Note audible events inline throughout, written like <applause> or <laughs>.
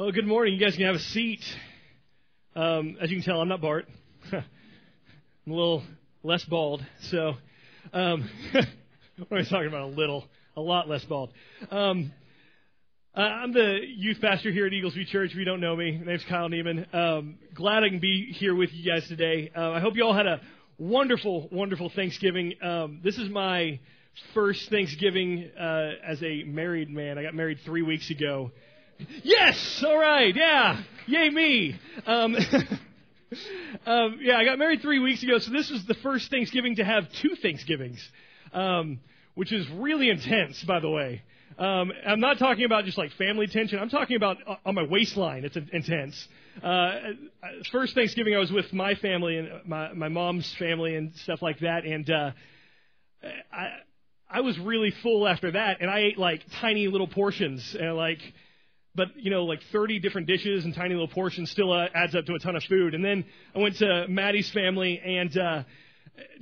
Well, good morning. You guys can have a seat. Um, as you can tell, I'm not Bart. <laughs> I'm a little less bald. So, um, what am I talking about? A little, a lot less bald. Um, I'm the youth pastor here at Eagles View Church. If you don't know me, my name's Kyle Nieman. Um, glad I can be here with you guys today. Uh, I hope you all had a wonderful, wonderful Thanksgiving. Um, this is my first Thanksgiving uh, as a married man. I got married three weeks ago. Yes, all right, yeah, yay me. Um, <laughs> um, yeah, I got married three weeks ago, so this was the first Thanksgiving to have two Thanksgivings, um, which is really intense, by the way. Um, I'm not talking about just like family tension. I'm talking about uh, on my waistline. It's intense. Uh, first Thanksgiving, I was with my family and my my mom's family and stuff like that, and uh, I I was really full after that, and I ate like tiny little portions, and like, but you know, like 30 different dishes and tiny little portions still uh, adds up to a ton of food. And then I went to Maddie's family and uh,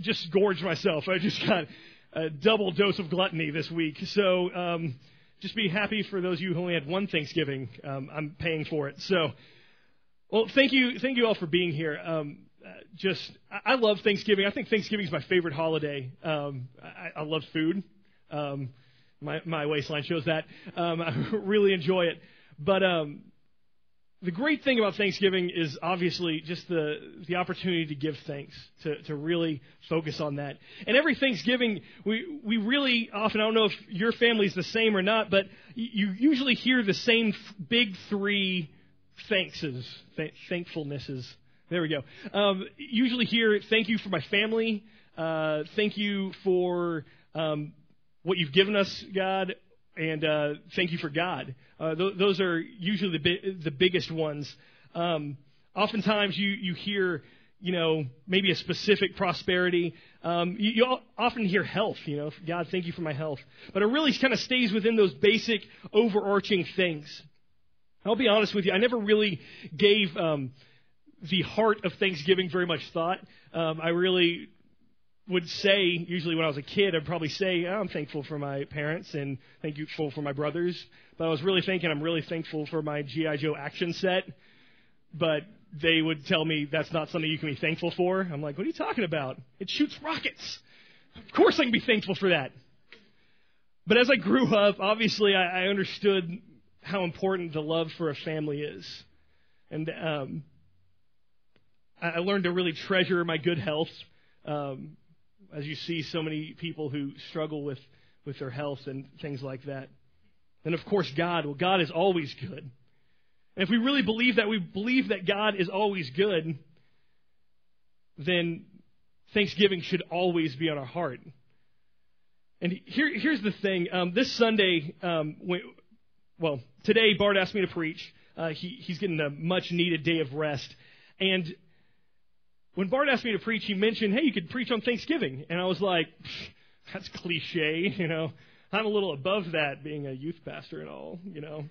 just gorged myself. I just got a double dose of gluttony this week. So um, just be happy for those of you who only had one Thanksgiving. Um, I'm paying for it. So, well, thank you, thank you all for being here. Um, uh, just I, love Thanksgiving. I think Thanksgiving is my favorite holiday. Um, I, I love food. Um, my my waistline shows that. Um, <laughs> I really enjoy it. But um, the great thing about Thanksgiving is obviously just the the opportunity to give thanks, to to really focus on that. And every Thanksgiving, we we really often I don't know if your family's the same or not, but you usually hear the same big three thankses, th- thankfulnesses there we go. Um, usually hear thank you for my family. Uh, thank you for um, what you've given us, God, and uh, thank you for God. Uh, th- those are usually the, bi- the biggest ones. Um, oftentimes, you you hear, you know, maybe a specific prosperity. Um, you, you often hear health. You know, God, thank you for my health. But it really kind of stays within those basic, overarching things. I'll be honest with you. I never really gave um, the heart of Thanksgiving very much thought. Um, I really would say, usually when I was a kid, I'd probably say, oh, I'm thankful for my parents and thankful for my brothers. But I was really thinking, I'm really thankful for my G.I. Joe action set. But they would tell me that's not something you can be thankful for. I'm like, what are you talking about? It shoots rockets. Of course I can be thankful for that. But as I grew up, obviously I, I understood how important the love for a family is. And um, I learned to really treasure my good health. Um, as you see, so many people who struggle with, with their health and things like that. And of course, God. Well, God is always good. And if we really believe that, we believe that God is always good, then Thanksgiving should always be on our heart. And here, here's the thing. Um, this Sunday, um, well, today Bart asked me to preach. Uh, he, he's getting a much needed day of rest. And when Bart asked me to preach, he mentioned, hey, you could preach on Thanksgiving. And I was like, <laughs> that's cliche, <laughs> you know. I'm a little above that being a youth pastor and all, you know.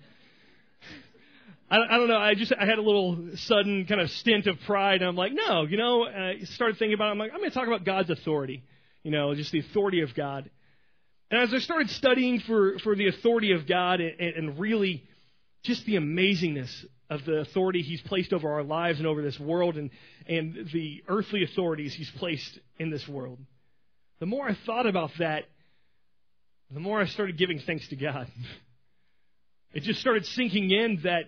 I, I don't know. I just I had a little sudden kind of stint of pride, and I'm like, no, you know. I started thinking about. it. I'm like, I'm going to talk about God's authority, you know, just the authority of God. And as I started studying for for the authority of God and, and really just the amazingness of the authority he's placed over our lives and over this world and, and the earthly authorities he's placed in this world. The more I thought about that, the more I started giving thanks to God. <laughs> It just started sinking in that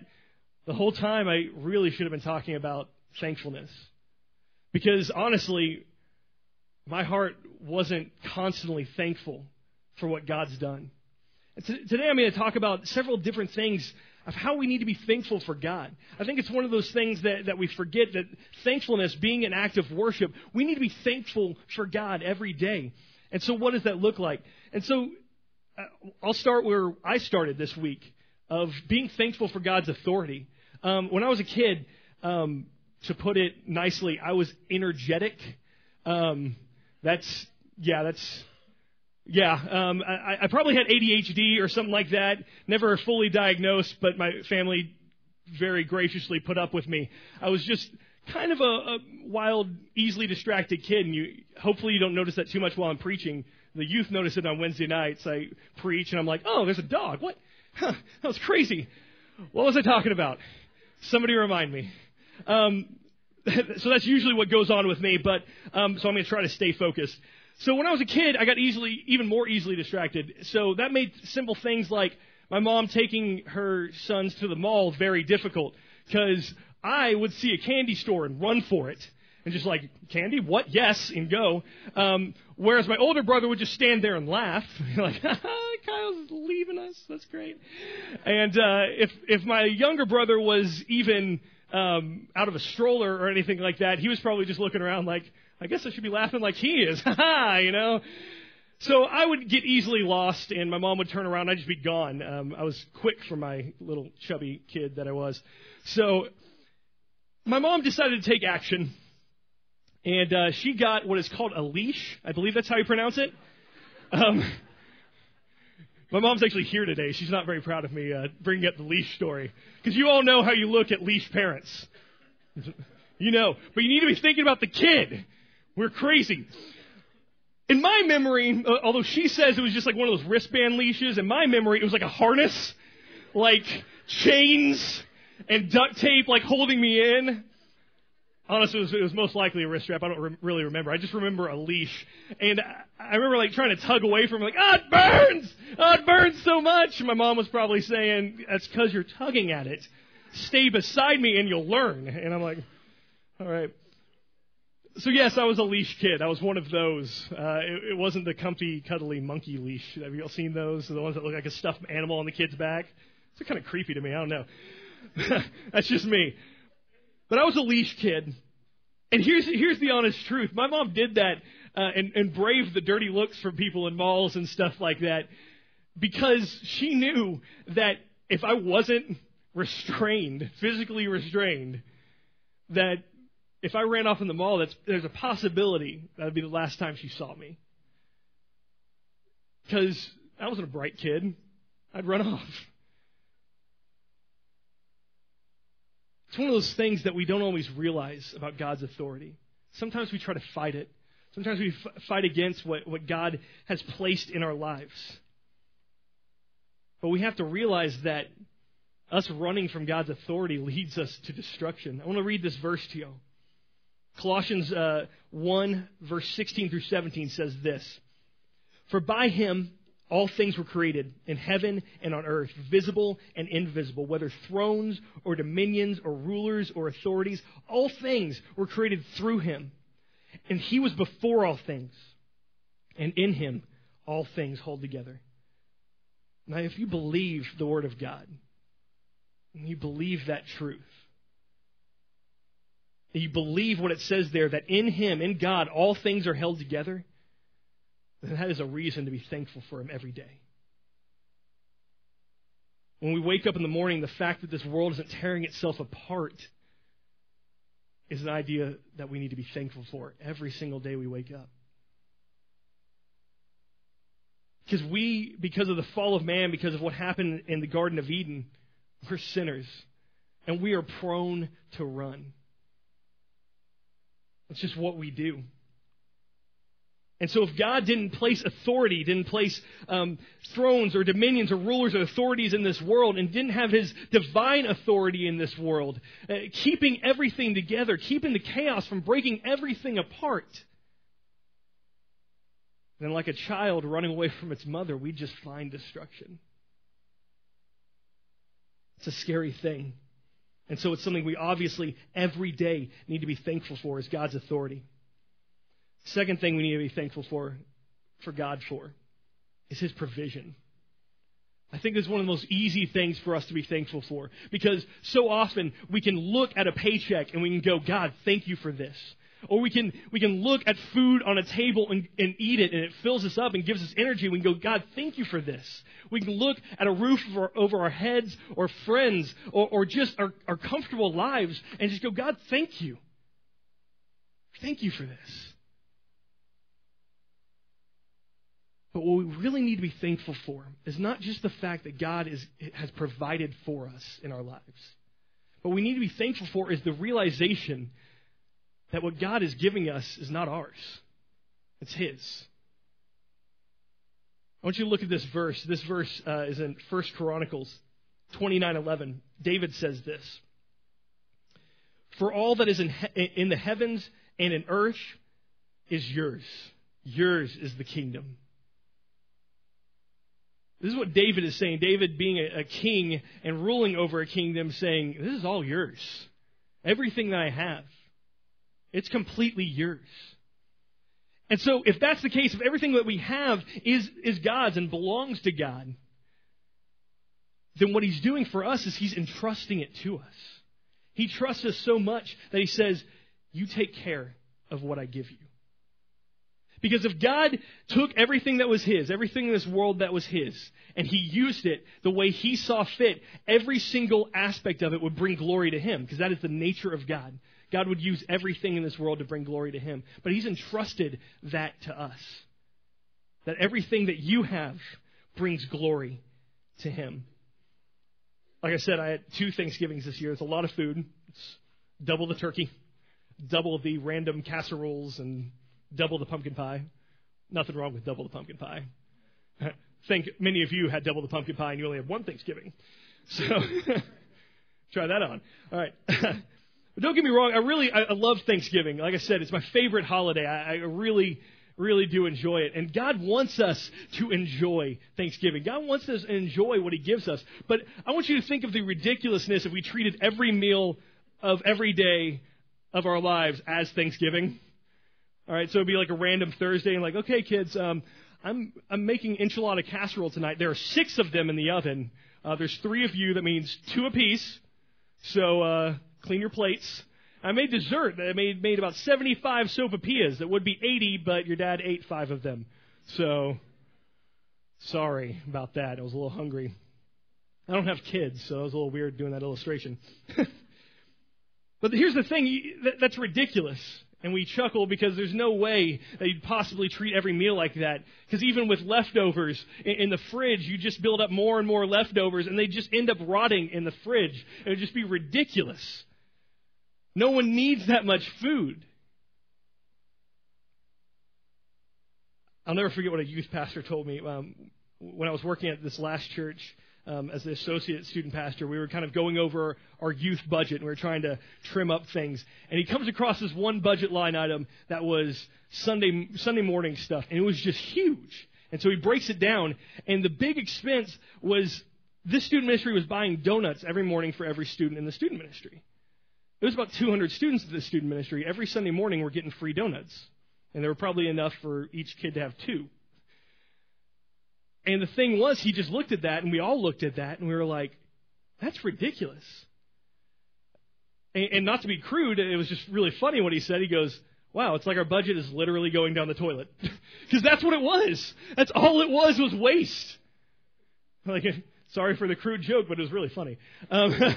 the whole time I really should have been talking about thankfulness. Because honestly, my heart wasn't constantly thankful for what God's done. And today I'm going to talk about several different things of how we need to be thankful for God. I think it's one of those things that, that we forget that thankfulness being an act of worship, we need to be thankful for God every day. And so what does that look like? And so uh, I'll start where I started this week of being thankful for God's authority. Um, when I was a kid, um, to put it nicely, I was energetic. Um, that's, yeah, that's yeah, um, I, I probably had ADHD or something like that. Never fully diagnosed, but my family very graciously put up with me. I was just kind of a, a wild, easily distracted kid, and you hopefully you don't notice that too much while I'm preaching. The youth notice it on Wednesday nights. I preach, and I'm like, oh, there's a dog. What? Huh, that was crazy. what was I talking about? Somebody remind me. Um, <laughs> so that's usually what goes on with me, but um, so I'm going to try to stay focused. So when I was a kid, I got easily, even more easily distracted. So that made simple things like my mom taking her sons to the mall very difficult because I would see a candy store and run for it and just like candy, what? Yes, and go. Um, whereas my older brother would just stand there and laugh, <laughs> like <laughs> Kyle's leaving us. That's great. And uh, if if my younger brother was even um, out of a stroller or anything like that, he was probably just looking around like, I guess I should be laughing like he is, <laughs> ha you know. So I would get easily lost, and my mom would turn around, I'd just be gone. Um, I was quick for my little chubby kid that I was. So my mom decided to take action, and uh, she got what is called a leash. I believe that's how you pronounce it. Um, my mom's actually here today. She's not very proud of me uh, bringing up the leash story because you all know how you look at leash parents. <laughs> you know, but you need to be thinking about the kid. We're crazy. In my memory, uh, although she says it was just like one of those wristband leashes, in my memory it was like a harness, like chains and duct tape, like holding me in. Honestly, it was, it was most likely a wrist strap. I don't re- really remember. I just remember a leash, and I, remember like trying to tug away from it, like, ah, it burns! Ah, it burns so much. And my mom was probably saying, "That's because you're tugging at it. Stay beside me, and you'll learn." And I'm like, "All right." So yes, I was a leash kid. I was one of those. Uh, it, it wasn't the comfy, cuddly monkey leash. Have you all seen those? The ones that look like a stuffed animal on the kid's back. It's kind of creepy to me. I don't know. <laughs> That's just me. But I was a leash kid. And here's, here's the honest truth. My mom did that uh, and, and braved the dirty looks from people in malls and stuff like that because she knew that if I wasn't restrained, physically restrained, that if I ran off in the mall, that's, there's a possibility that would be the last time she saw me. Because I wasn't a bright kid. I'd run <laughs> off. It's one of those things that we don't always realize about God's authority. Sometimes we try to fight it. Sometimes we f- fight against what, what God has placed in our lives. But we have to realize that us running from God's authority leads us to destruction. I want to read this verse to you. Colossians uh, 1, verse 16 through 17 says this For by him all things were created in heaven and on earth, visible and invisible, whether thrones or dominions or rulers or authorities. All things were created through him. And he was before all things. And in him all things hold together. Now, if you believe the Word of God, and you believe that truth, and you believe what it says there, that in him, in God, all things are held together, then that is a reason to be thankful for Him every day. When we wake up in the morning, the fact that this world isn't tearing itself apart is an idea that we need to be thankful for every single day we wake up. Because we, because of the fall of man, because of what happened in the Garden of Eden, we're sinners. And we are prone to run. It's just what we do. And so, if God didn't place authority, didn't place um, thrones or dominions or rulers or authorities in this world, and didn't have His divine authority in this world, uh, keeping everything together, keeping the chaos from breaking everything apart, then, like a child running away from its mother, we just find destruction. It's a scary thing. And so, it's something we obviously every day need to be thankful for is God's authority. Second thing we need to be thankful for, for God for, is His provision. I think it's one of the most easy things for us to be thankful for because so often we can look at a paycheck and we can go, God, thank you for this. Or we can, we can look at food on a table and, and eat it and it fills us up and gives us energy. We can go, God, thank you for this. We can look at a roof over, over our heads or friends or, or just our, our comfortable lives and just go, God, thank you. Thank you for this. But what we really need to be thankful for is not just the fact that God is, has provided for us in our lives. What we need to be thankful for is the realization that what God is giving us is not ours, it's His. I want you to look at this verse. This verse uh, is in First Chronicles 29:11, David says this. For all that is in, he- in the heavens and in earth is yours. Yours is the kingdom. This is what David is saying. David, being a, a, king and ruling over a kingdom, saying, This is all yours. Everything that I have, it's completely yours. And so, if that's the case, if everything that we have is, is God's and belongs to God, then what He's doing for us is He's entrusting it to us. He trusts us so much that He says, You take care of what I give you. Because if God took everything that was His, everything in this world that was His, and He used it the way He saw fit, every single aspect of it would bring glory to Him, because that is the nature of God. God would use everything in this world to bring glory to Him. But He's entrusted that to us. That everything that you have brings glory to Him. Like I said, I had two Thanksgivings this year. It's a lot of food. It's double the turkey, double the random casseroles and double the pumpkin pie. Nothing wrong with double the pumpkin pie. <laughs> Think many of you had double the pumpkin pie and you only had one Thanksgiving. <laughs> So <laughs> try that on. All right. but don't get me wrong, I really I, I love Thanksgiving. Like I said, it's my favorite holiday. I, I really really do enjoy it. And God wants us to enjoy Thanksgiving. God wants us to enjoy what He gives us. But I want you to think of the ridiculousness if we treated every meal of every day of our lives as Thanksgiving. All right, so it'd be like a random Thursday, and like, okay, kids, um, I'm I'm making enchilada casserole tonight. There are six of them in the oven. Uh, there's three of you. That means two apiece. So uh, clean your plates. I made dessert. I made made about 75 sopapillas. That would be 80, but your dad ate five of them. So sorry about that. I was a little hungry. I don't have kids, so it was a little weird doing that illustration. <laughs> but here's the thing: that's ridiculous. And we chuckle because there's no way that you'd possibly treat every meal like that. Because even with leftovers in the fridge, you just build up more and more leftovers, and they just end up rotting in the fridge. It would just be ridiculous. No one needs that much food. I'll never forget what a youth pastor told me um, when I was working at this last church um, as the associate student pastor. We were kind of going over our youth budget and we were trying to trim up things. And he comes across this one budget line item that was Sunday Sunday morning stuff, and it was just huge. And so he breaks it down, and the big expense was this student ministry was buying donuts every morning for every student in the student ministry. There was about 200 students in the student ministry. Every Sunday morning, we're getting free donuts. And there were probably enough for each kid to have two. And the thing was, he just looked at that, and we all looked at that, and we were like, that's ridiculous. And, and not to be crude, it was just really funny what he said. He goes, wow, it's like our budget is literally going down the toilet. <laughs> Because that's what it was. That's all it was, was waste. Like, <laughs> sorry for the crude joke, but it was really funny. Um, <laughs>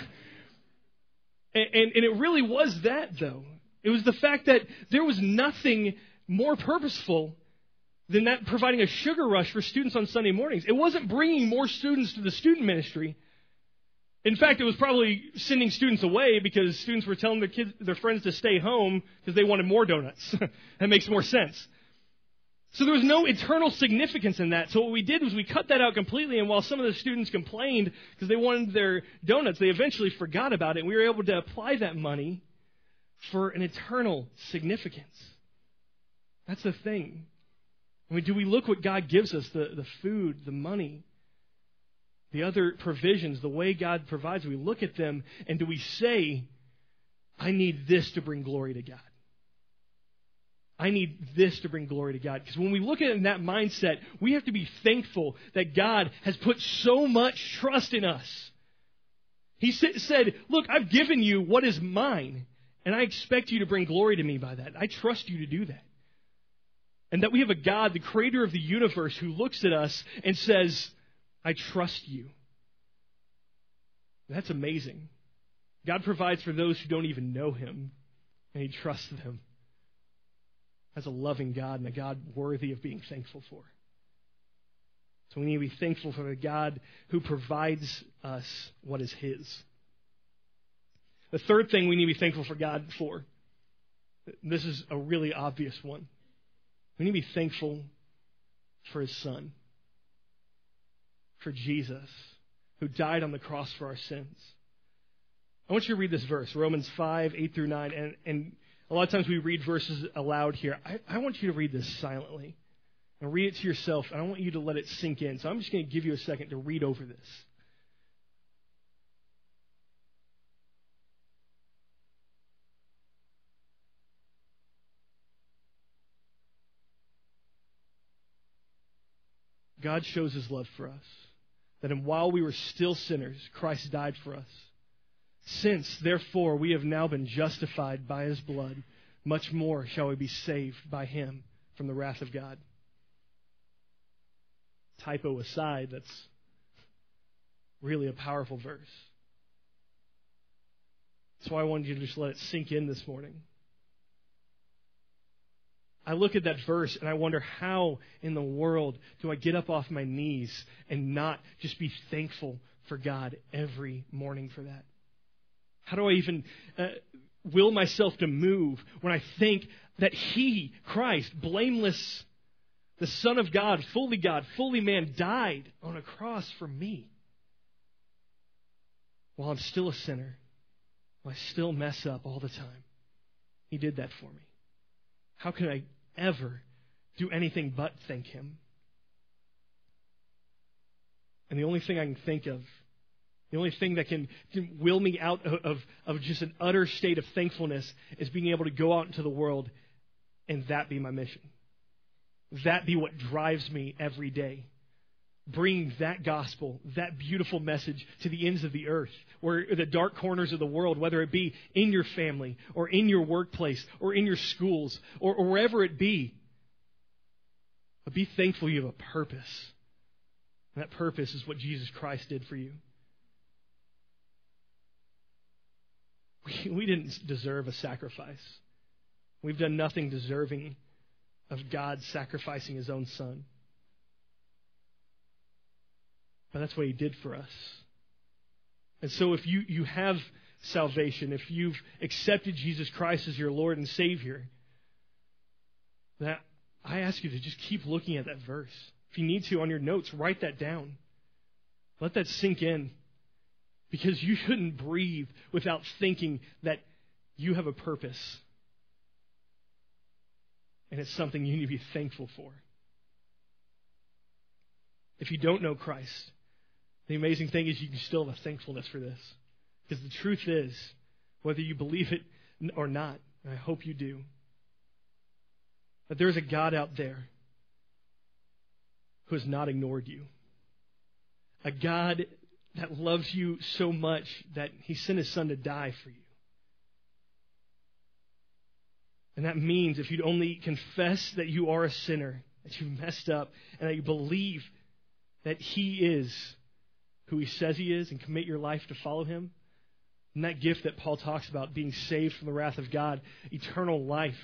And, and, and it really was that, though. It was the fact that there was nothing more purposeful than that providing a sugar rush for students on Sunday mornings. It wasn't bringing more students to the student ministry. In fact, it was probably sending students away because students were telling their kids, their friends to stay home because they wanted more donuts. <laughs> that makes more sense. So there was no eternal significance in that. So what we did was we cut that out completely, and while some of the students complained because they wanted their donuts, they eventually forgot about it, and we were able to apply that money for an eternal significance. That's the thing. I mean, do we look what God gives us, the, the food, the money, the other provisions, the way God provides, we look at them, and do we say, I need this to bring glory to God? I need this to bring glory to God. Because when we look at it in that mindset, we have to be thankful that God has put so much trust in us. He said, Look, I've given you what is mine, and I expect you to bring glory to me by that. I trust you to do that. And that we have a God, the creator of the universe, who looks at us and says, I trust you. That's amazing. God provides for those who don't even know Him, and He trusts them as a loving God and a God worthy of being thankful for. So we need to be thankful for the God who provides us what is His. The third thing we need to be thankful for God for, this is a really obvious one. We need to be thankful for His Son, for Jesus, who died on the cross for our sins. I want you to read this verse, Romans 5, 8 through 9. And, and a lot of times we read verses aloud here. I, I want you to read this silently and read it to yourself. And I want you to let it sink in. So I'm just going to give you a second to read over this. God shows his love for us. That while we were still sinners, Christ died for us. Since, therefore, we have now been justified by his blood, much more shall we be saved by him from the wrath of God. Typo aside, that's really a powerful verse. That's why I wanted you to just let it sink in this morning. I look at that verse and I wonder how in the world do I get up off my knees and not just be thankful for God every morning for that? How do I even uh, will myself to move when I think that He, Christ, blameless, the Son of God, fully God, fully man, died on a cross for me? While I'm still a sinner, while I still mess up all the time. He did that for me. How can I ever do anything but thank Him? And the only thing I can think of, the only thing that can, can will me out of, of, of just an utter state of thankfulness is being able to go out into the world and that be my mission. That be what drives me every day bringing that gospel, that beautiful message to the ends of the earth, or the dark corners of the world, whether it be in your family, or in your workplace, or in your schools, or, or wherever it be. But be thankful you have a purpose. And that purpose is what Jesus Christ did for you. We, we didn't deserve a sacrifice. We've done nothing deserving of God sacrificing his own son. But that's what he did for us. And so if you, you have salvation, if you've accepted Jesus Christ as your Lord and Savior, that I ask you to just keep looking at that verse. If you need to on your notes, write that down. Let that sink in. Because you shouldn't breathe without thinking that you have a purpose. And it's something you need to be thankful for. If you don't know Christ, the amazing thing is you can still have thankfulness for this. Because the truth is, whether you believe it or not, I hope you do, that there's a God out there who has not ignored you. A God that loves you so much that he sent his son to die for you. And that means if you'd only confess that you are a sinner, that you've messed up, and that you believe that he is who he says he is and commit your life to follow him. And that gift that Paul talks about, being saved from the wrath of God, eternal life,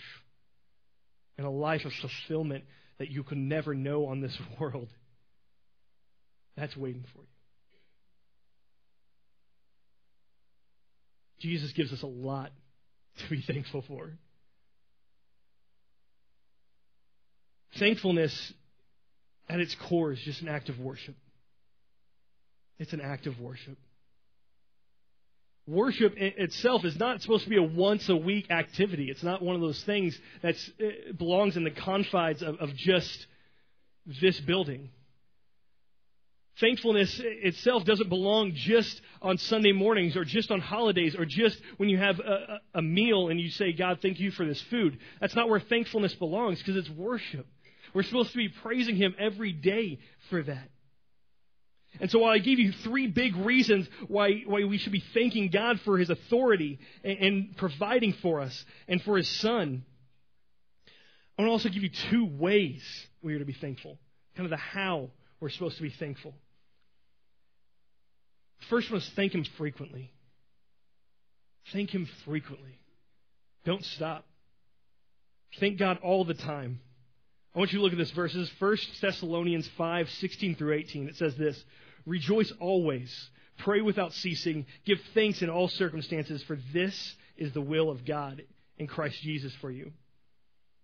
and a life of fulfillment that you could never know on this <laughs> world, that's waiting for you. Jesus gives us a lot to be <laughs> thankful for. Thankfulness, at its core, is just an act of worship. It's an act of worship. Worship itself is not supposed to be a once a week activity. It's not one of those things that uh, belongs in the confines of, of just this building. Thankfulness itself doesn't belong just on Sunday mornings or just on holidays or just when you have a, a, meal and you say, God, thank you for this food. That's not where thankfulness belongs because it's worship. We're supposed to be praising Him every day for that. And so while I gave you three big reasons why, why we should be thanking God for His authority and, and providing for us and for His Son, I want to also give you two ways we are to be thankful. Kind of the how we're supposed to be thankful. First one is thank Him frequently. Thank Him frequently. Don't stop. Thank God all the time. I want you to look at this verses. 1 Thessalonians 5, 16 through 18. It says this Rejoice always, pray without ceasing, give thanks in all circumstances, for this is the will of God in Christ Jesus for you.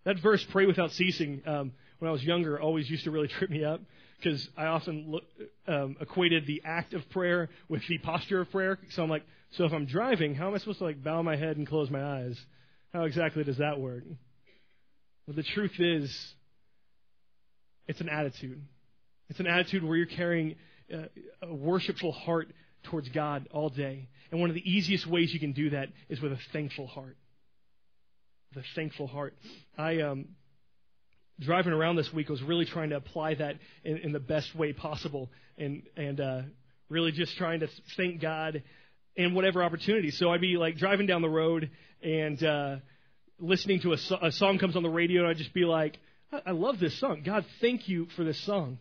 That verse, pray without ceasing, um, when I was younger, always used to really <laughs> trip me up because I often look, um, equated the act of prayer with the posture of prayer. So I'm like, so if I'm driving, how am I supposed to like bow my head and close my eyes? How exactly does that work? Well, the truth is, it's an attitude. It's an attitude where you're carrying uh, a worshipful heart towards God all day. And one of the easiest ways you can do that is with a thankful heart. With a thankful heart. I um, driving around this week I was really trying to apply that in, in the best way possible, and and uh, really just trying to thank God in whatever opportunity. So I'd be like driving down the road and uh, listening to a, so- a song comes on the radio, and I'd just be like, I-, love this song. God, thank you for this song.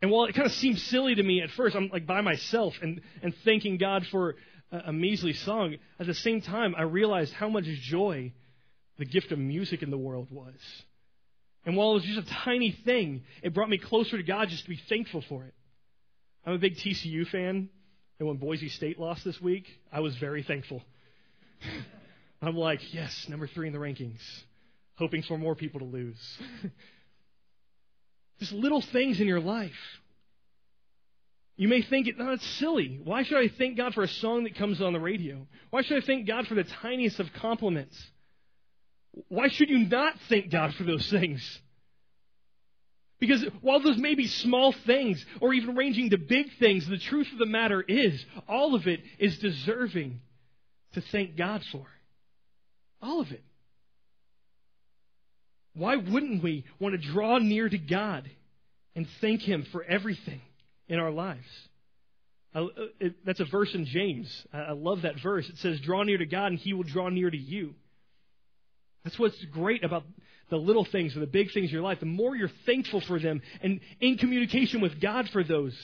And while it kind of seems silly to me at first, I'm like by myself and, and thanking God for a, a measly song. At the same time, I realized how much joy the gift of music in the world was. And while it was just a tiny thing, it brought me closer to God just to be thankful for it. I'm a big TCU fan, and when Boise State lost this week, I was very thankful. <laughs> I'm like, yes, number three in the rankings, hoping for more people to lose. <laughs> Just little things in your life. You may think, it, no, it's silly. Why should I thank God for a song that comes on the radio? Why should I thank God for the tiniest of compliments? Why should you not thank God for those things? Because while those may be small things, or even ranging to big things, the truth of the matter is, all of it is deserving to thank God for. All of it. Why wouldn't we want to draw near to God and thank Him for everything in our lives? I, uh, it, that's a verse in James. I, I love that verse. It says, Draw near to God, and He will draw near to you. That's what's great about the little things or the big things in your life. The more you're thankful for them and in communication with God for those,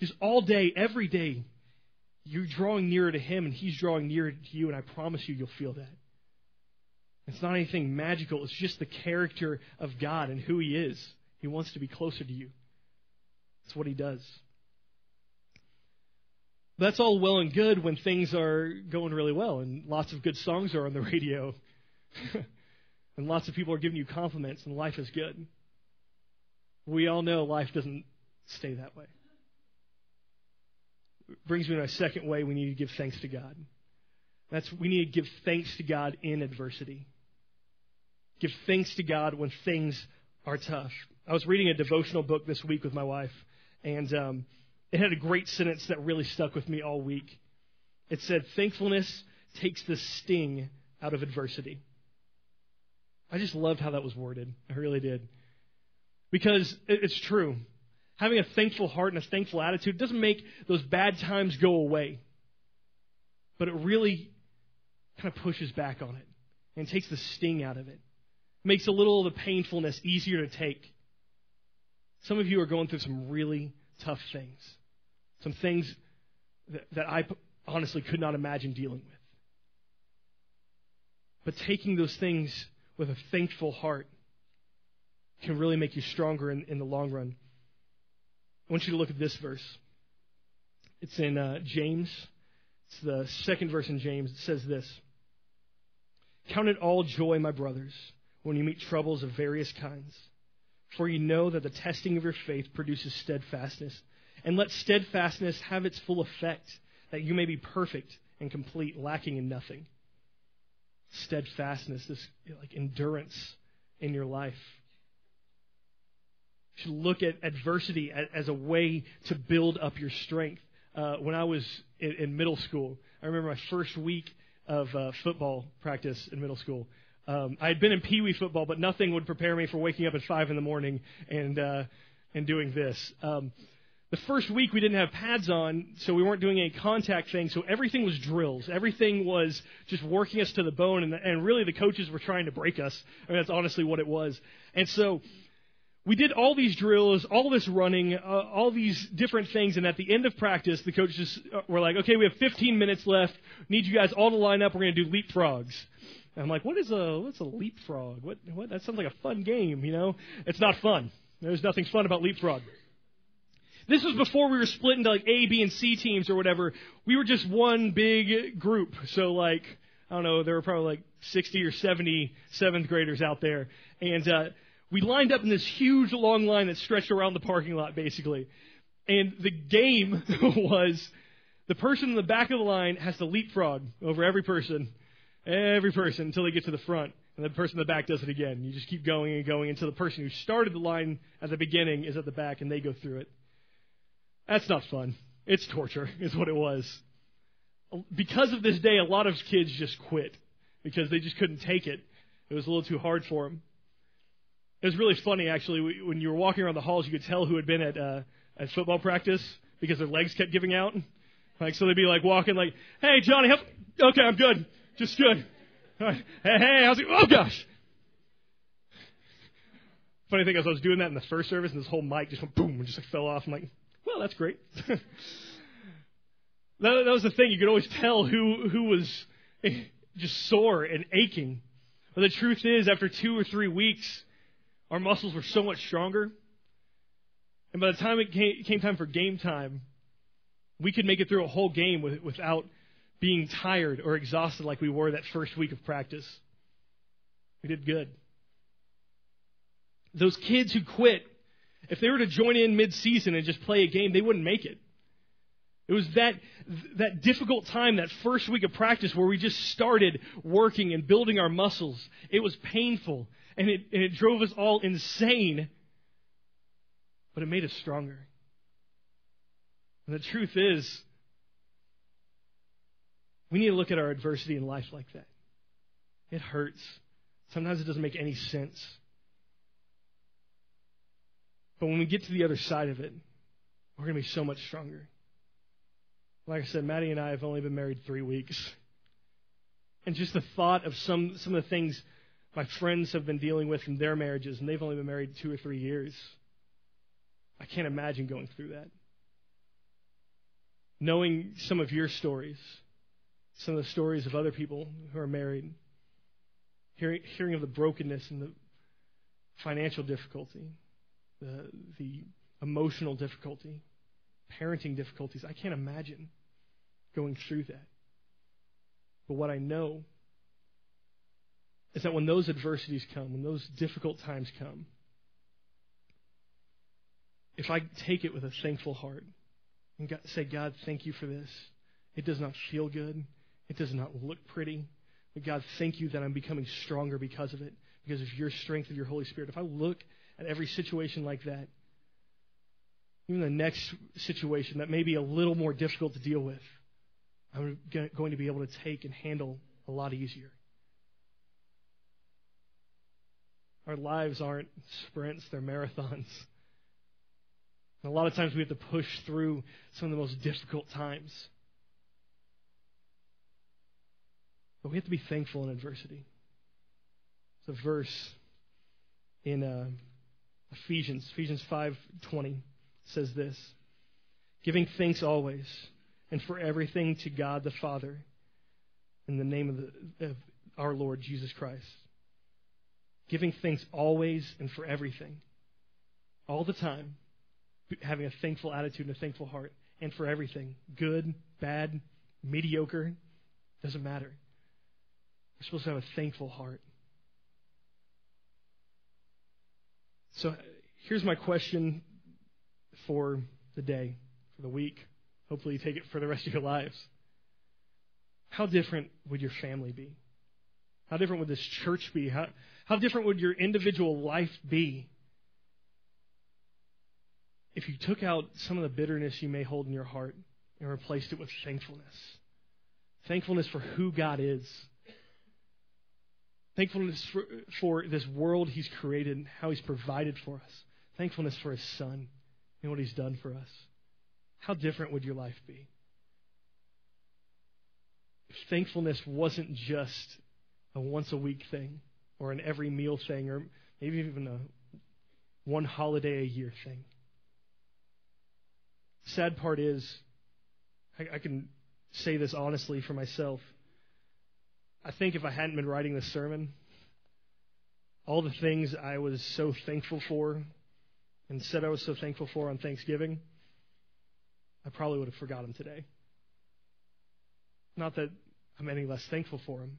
just all day, every day, you're drawing nearer to Him and He's drawing nearer to you, and I promise you, you'll feel that. It's not anything magical. It's just the character of God and who He is. He wants to be closer to you. That's what He does. That's all well and good when things are going really well and lots of good songs are on the <laughs> radio <laughs> and lots of people are giving you compliments and life is good. We all know life doesn't stay that way. It brings me to my second way we need to give thanks to God. That's we need to give thanks to God in adversity. Give thanks to God when things are tough. I was reading a devotional book this week with my wife, and um, it had a great sentence that really stuck with me all week. It said, Thankfulness takes the sting out of adversity. I just loved how that was worded. I really did. Because it's true. Having a thankful heart and a thankful attitude doesn't make those bad times go away. But it really kind of pushes back on it and takes the sting out of it makes a little of the painfulness easier to take. Some of you are going through some really tough things, some things that, that I honestly could not imagine dealing with. But taking those things with a thankful heart can really make you stronger in, in the long run. I want you to look at this verse. It's in uh, James. It's the second verse in James. It says this Count it all joy, my brothers when you meet troubles of various kinds. For you know that the testing of your faith produces steadfastness. And let steadfastness have its full effect, that you may be perfect and complete, lacking in nothing. Steadfastness, this like endurance in your life. You should look at adversity as a way to build up your strength. Uh, when I was in, middle school, I remember my first week of uh, football practice in middle school. Um, I had been in Pee Wee football, but nothing would prepare me for waking up at five in the morning and uh, and doing this. Um, the first week we didn't have pads on, so we weren't doing any contact thing. So everything was drills. Everything was just working us to the bone, and, and really the coaches were trying to break us. I mean, that's honestly what it was. And so we did all these drills, all this running, uh, all these different things, and at the end of practice, the coaches uh, were like, "Okay, we have 15 minutes left. Need you guys all to line up. We're going to do leapfrogs." And I'm like, what is a what's a leapfrog? What what that sounds like a fun game, you know? It's not fun. There's nothing fun about leapfrog. This was before we were split into like A, B, and C teams or whatever. We were just one big group. So like I don't know, there were probably like 60 or 70 seventh graders out there, and uh, we lined up in this huge long line that stretched around the parking lot, basically. And the game <laughs> was the person in the back of the line has to leapfrog over every person, every person until they get to the front. And the person in the back does it again. You just keep going and going until the person who started the line at the beginning is at the back and they go through it. That's not fun. It's torture, is what it was. Because of this day, a lot of kids just quit because they just couldn't take it. It was a little too hard for them. It was really funny, actually, when you were walking around the halls, you could tell who had been at uh, at football practice because their legs kept giving out. Like so, they'd be like walking, like, "Hey, Johnny, help. okay, I'm good, just good. Hey, hey, how's it? Oh gosh." Funny thing is, I was doing that in the first service, and this whole mic just went boom and just like fell off. I'm like, "Well, that's great." <laughs> that, that was the thing; you could always tell who who was eh, just sore and aching. But the truth is, after two or three weeks, our muscles were so much stronger. And by the time it came, came time for game time, we could make it through a whole game with, without being tired or exhausted like we were that first week of practice. We did good. Those kids who quit, if they were to join in mid-season and just play a game, they wouldn't make it. It was that, that difficult time, that first week of practice where we just started working and building our muscles. It was painful and it, and it drove us all insane, but it made us stronger. And the truth is, we need to look at our adversity in life like that. It hurts. Sometimes it doesn't make any sense. But when we get to the other side of it, we're going to be so much stronger. Like I said, Maddie and I have only been married three weeks. And just the thought of some, some of the things my friends have been dealing with in their marriages, and they've only been married two or three years. I can't imagine going through that. Knowing some of your stories, some of the stories of other people who are married, hearing, hearing of the brokenness and the financial difficulty, the, the emotional difficulty, parenting difficulties. I can't imagine going through that. But what I know is that when those adversities come, when those difficult times come, if I take it with a thankful heart and say, God, thank you for this, it does not feel good, it does not look pretty, but God, thank you that I'm becoming stronger because of it, because of your strength of your Holy Spirit. If I look at every situation like that, even the next situation that may be a little more difficult to deal with, I'm going to be able to take and handle a lot easier. Our lives aren't sprints, they're marathons. And a lot of times we have to push through some of the most difficult times. But we have to be thankful in adversity. It's a verse in uh, Ephesians, Ephesians 5:20 says this: "Giving thanks always and for everything to God the Father in the name of, the, of our Lord Jesus Christ." giving thanks always and for everything, all the time, having a thankful attitude and a thankful heart, and for everything good, bad, mediocre, doesn't matter. We're supposed to have a thankful heart. So here's my question for the day, for the week. Hopefully, you take it for the rest of your lives. How different would your family be? How different would this church be? How, how different would your individual life be if you took out some of the bitterness you may hold in your heart and replaced it with thankfulness? Thankfulness for who God is. Thankfulness for, for this world He's created and how He's provided for us. Thankfulness for His Son and what He's done for us. How different would your life be? If thankfulness wasn't just a once a week thing or an every meal thing or maybe even a one holiday a year thing. Sad part is, I, I can say this honestly for myself. I think if I hadn't been writing this sermon, all the things I was so thankful for and said I was so thankful for on Thanksgiving, I probably would have forgot them today. Not that I'm any less thankful for them,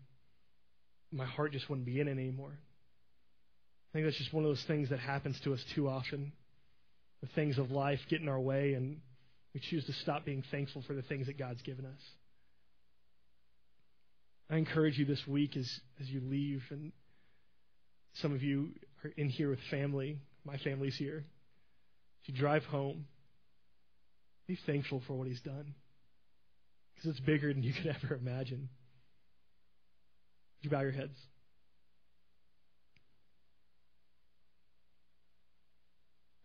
my heart just wouldn't be in it anymore. I think that's just one of those things that happens to us too often. The things of life get in our way, and we choose to stop being thankful for the things that God's given us. I encourage you this week as, as you leave, and some of you are in here with family. My family's here. As you drive home, be thankful for what He's done. Because it's bigger than you could <laughs> ever imagine. Would you bow your heads?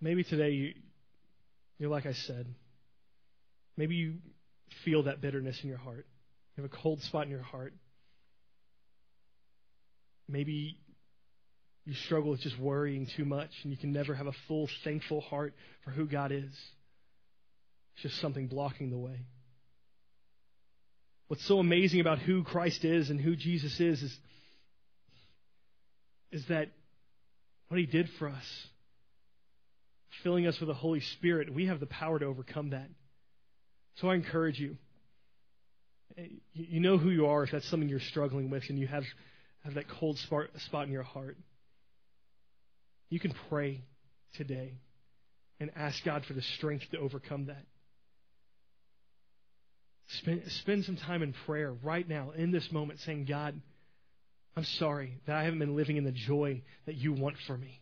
Maybe today you, you're like I said. Maybe you feel that bitterness in your heart. You have a cold spot in your heart. Maybe you struggle with just worrying too much and you can never have a full, thankful heart for who God is. It's just something blocking the way. What's so amazing about who Christ is and who Jesus is is, is that what he did for us, filling us with the Holy Spirit, we have the power to overcome that. So I encourage you. Eh, you know who you are if that's something you're struggling with and you have, have that cold spot, in your heart. You can pray today and ask God for the strength to overcome that. Spend, spend some time in prayer right now, in this moment, saying, God, I'm sorry that I haven't been living in the joy that you want for me.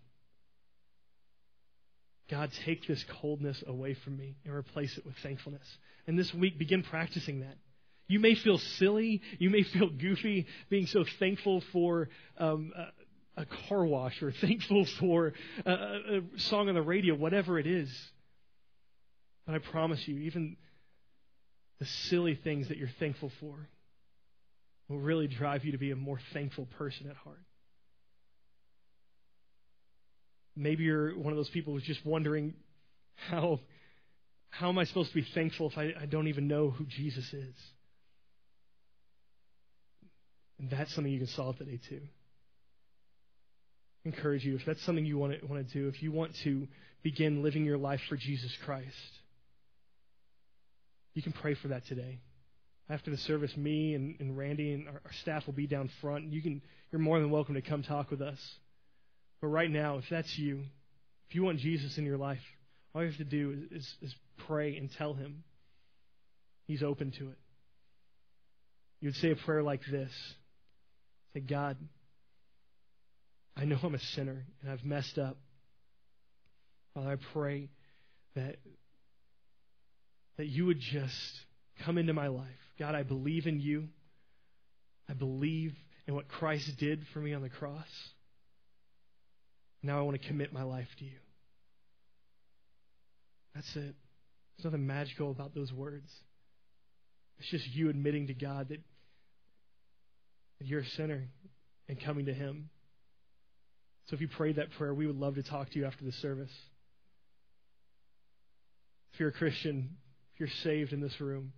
God, take this coldness away from me and replace it with thankfulness. And this week, begin practicing that. You may feel silly, you may feel goofy being so thankful for um, a, a, car wash or <laughs> thankful for a, a song on the radio, whatever it is. But I promise you, even the silly things that you're thankful for will really drive you to be a more thankful person at heart. Maybe you're one of those people who's just wondering how how am I supposed to be thankful if I, I don't even know who Jesus is? And that's something you can solve today too. Encourage you if that's something you want to, want to do, if you want to begin living your life for Jesus Christ, you can pray for that today. After the service, me and, and Randy and our, our staff will be down front. You can, you're more than welcome to come talk with us. But right now, if that's you, if you want Jesus in your life, all you have to do is, is, is pray and tell him he's open to it. You would say a prayer like this Say, God, I know I'm a sinner and I've messed up. Father, I pray that that you would just come into my life. God, I believe in you. I believe in what Christ did for me on the cross. Now I want to commit my life to you. That's it. There's nothing magical about those words. It's just you admitting to God that, that you're a sinner and coming to Him. So if you prayed that prayer, we would love to talk to you after the service. If you're a Christian, if you're saved in this room,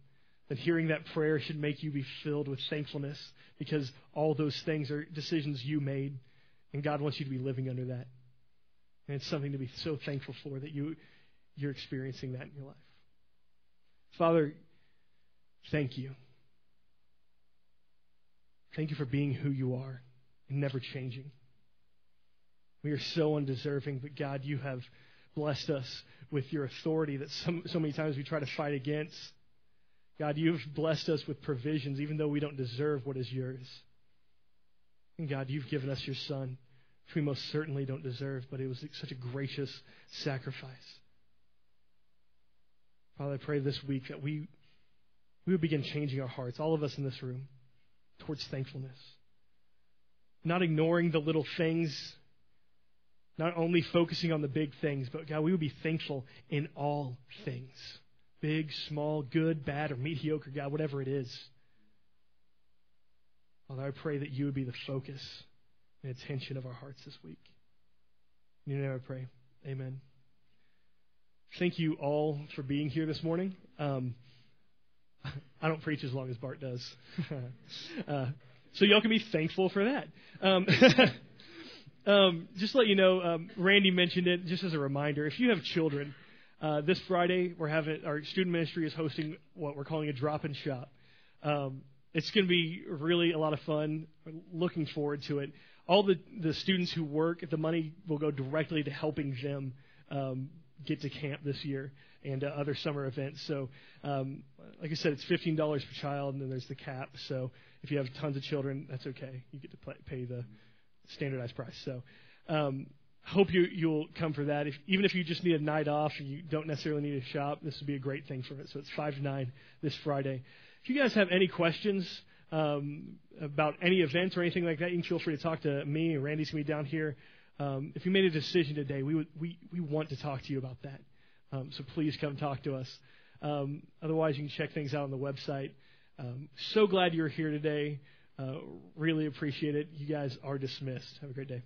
then hearing that prayer should make you be filled with thankfulness because all those things are decisions you made, and God wants you to be living under that. And it's something to be so thankful for that you, you're experiencing that in your life. Father, thank you. Thank you for being who you are and never changing. We are so undeserving, but God, you have blessed us with your authority that some, so many times we try to fight against. God, you've blessed us with provisions even though we don't deserve what is yours. And God, you've given us your Son, which we most certainly don't deserve, but it was such a gracious sacrifice. Father, I pray this week that we, we would begin changing our hearts, all of us in this room, towards thankfulness. Not ignoring the little things not only focusing on the big things, but God, we would be thankful in all things big, small, good, bad, or mediocre, God, whatever it is. Father, I pray that you would be the focus and attention of our hearts this week. In your name I pray. Amen. Thank you all for being here this morning. Um, <laughs> I don't preach as long as Bart does. <laughs> uh, so y'all can be thankful for that. Um, <laughs> Um, just to let you know, um, Randy mentioned it just as a reminder. If you have children, uh, this Friday we're having our student ministry is hosting what we're calling a drop-in shop. Um, it's going to be really a lot of fun. We're looking forward to it. all the the students who work, the money will go directly to helping them um, get to camp this year and uh, other summer events. So, um, like I said, it's fifteen dollars per child, and then there's the cap. So, if you have tons of children, that's okay. You get to play, pay the standardized price. So, um, hope you you'll come for that. If, even if you just need a night off and you don't necessarily need to shop, this would be a great thing for it. So it's five to nine this Friday. If you guys have any questions um, about any event or anything like that, you can feel free to talk to me. Randy's gonna be down here. Um, if you made a decision today, we would, we we want to talk to you about that. Um, so please come talk to us. Um, otherwise, you can check things out on the website. Um, so glad you're here today. Uh, really appreciate it. You guys are dismissed. Have a great day.